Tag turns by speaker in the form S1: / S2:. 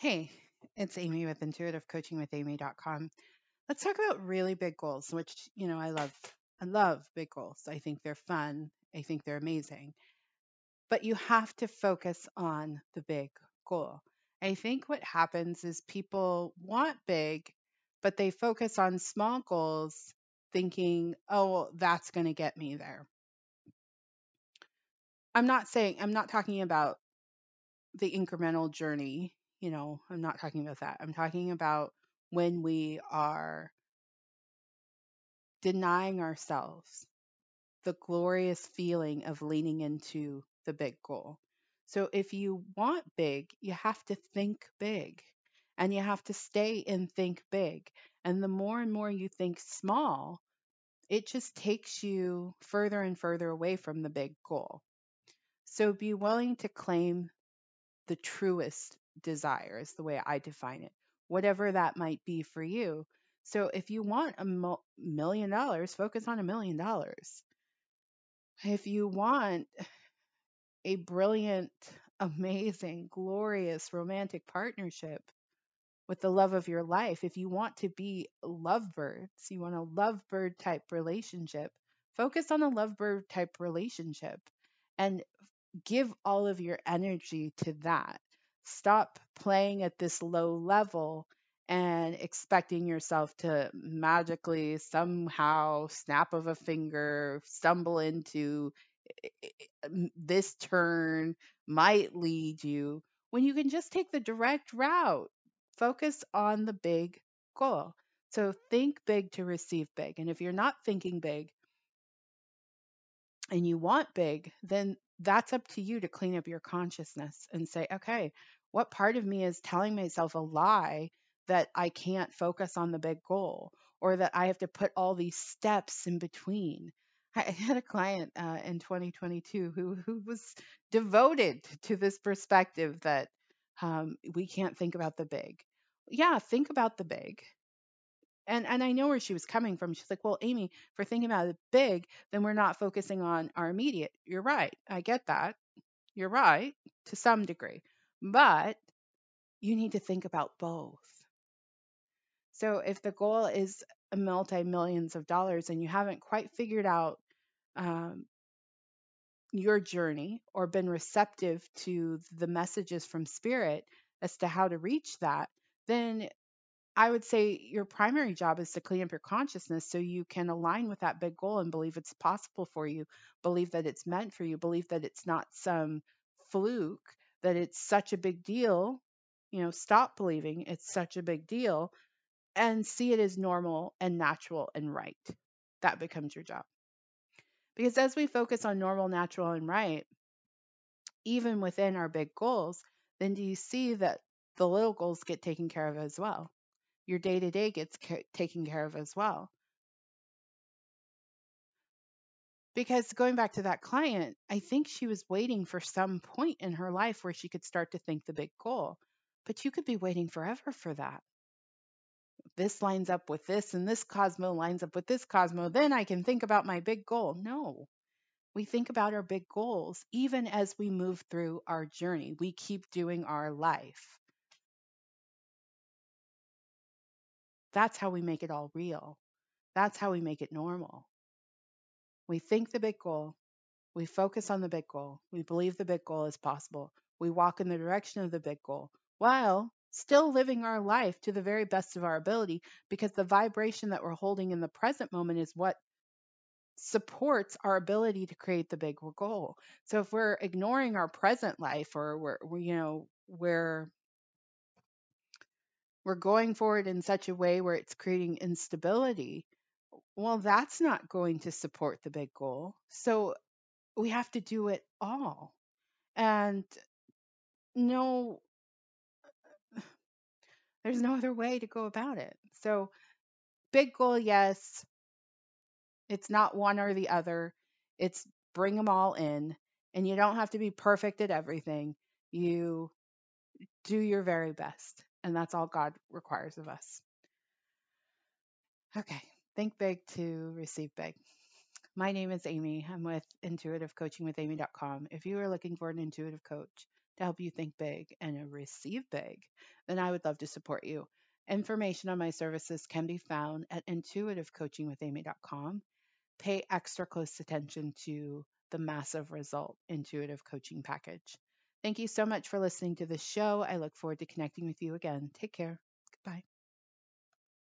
S1: Hey, it's Amy with intuitivecoachingwithamy.com. Let's talk about really big goals, which, you know, I love. I love big goals. I think they're fun. I think they're amazing. But you have to focus on the big goal. I think what happens is people want big, but they focus on small goals thinking, oh, well, that's going to get me there. I'm not saying, I'm not talking about the incremental journey. You know, I'm not talking about that. I'm talking about when we are denying ourselves the glorious feeling of leaning into the big goal. So if you want big, you have to think big and you have to stay and think big. And the more and more you think small, it just takes you further and further away from the big goal. So be willing to claim the truest desire, is the way I define it, whatever that might be for you. So if you want a million dollars, focus on a million dollars. If you want a brilliant, amazing, glorious romantic partnership with the love of your life, if you want to be lovebirds, you want a lovebird type relationship, focus on a lovebird type relationship and give all of your energy to that. Stop playing at this low level and expecting yourself to magically somehow snap of a finger stumble into eh, eh, eh, this turn might lead you when you can just take the direct route. Focus on the big goal. So think big to receive big. And if you're not thinking big and you want big then that's up to you to clean up your consciousness and say okay what part of me is telling myself a lie that I can't focus on the big goal or that I have to put all these steps in between. I had a client uh, in 2022 who who was devoted to this perspective that um, we can't think about the big. Yeah, think about the big. And and I know where she was coming from. She's like, "Well, Amy, for thinking about it big, then we're not focusing on our immediate." You're right. I get that. You're right to some degree. But you need to think about both. So if the goal is multi millions of dollars and you haven't quite figured out um, your journey or been receptive to the messages from spirit as to how to reach that, then I would say your primary job is to clean up your consciousness so you can align with that big goal and believe it's possible for you, believe that it's meant for you, believe that it's not some fluke, that it's such a big deal. You know, stop believing it's such a big deal and see it as normal and natural and right. That becomes your job. Because as we focus on normal, natural, and right, even within our big goals, then do you see that the little goals get taken care of as well? Your day to day gets ca- taken care of as well. Because going back to that client, I think she was waiting for some point in her life where she could start to think the big goal. But you could be waiting forever for that this lines up with this and this cosmo lines up with this cosmo, then I can think about my big goal. No. We think about our big goals even as we move through our journey. We keep doing our life. That's how we make it all real. That's how we make it normal. We think the big goal. We focus on the big goal. We believe the big goal is possible. We walk in the direction of the big goal while still living our life to the very best of our ability because the vibration that we're holding in the present moment is what supports our ability to create the big goal. So if we're ignoring our present life or we're, we're you know we're we're going forward in such a way where it's creating instability, well that's not going to support the big goal. So we have to do it all. And no there's no other way to go about it. So, big goal, yes. It's not one or the other. It's bring them all in. And you don't have to be perfect at everything. You do your very best. And that's all God requires of us. Okay. Think big to receive big. My name is Amy. I'm with intuitivecoachingwithamy.com. If you are looking for an intuitive coach, to help you think big and receive big, then I would love to support you. Information on my services can be found at intuitivecoachingwithamy.com. Pay extra close attention to the massive result intuitive coaching package. Thank you so much for listening to this show. I look forward to connecting with you again. Take care. Goodbye.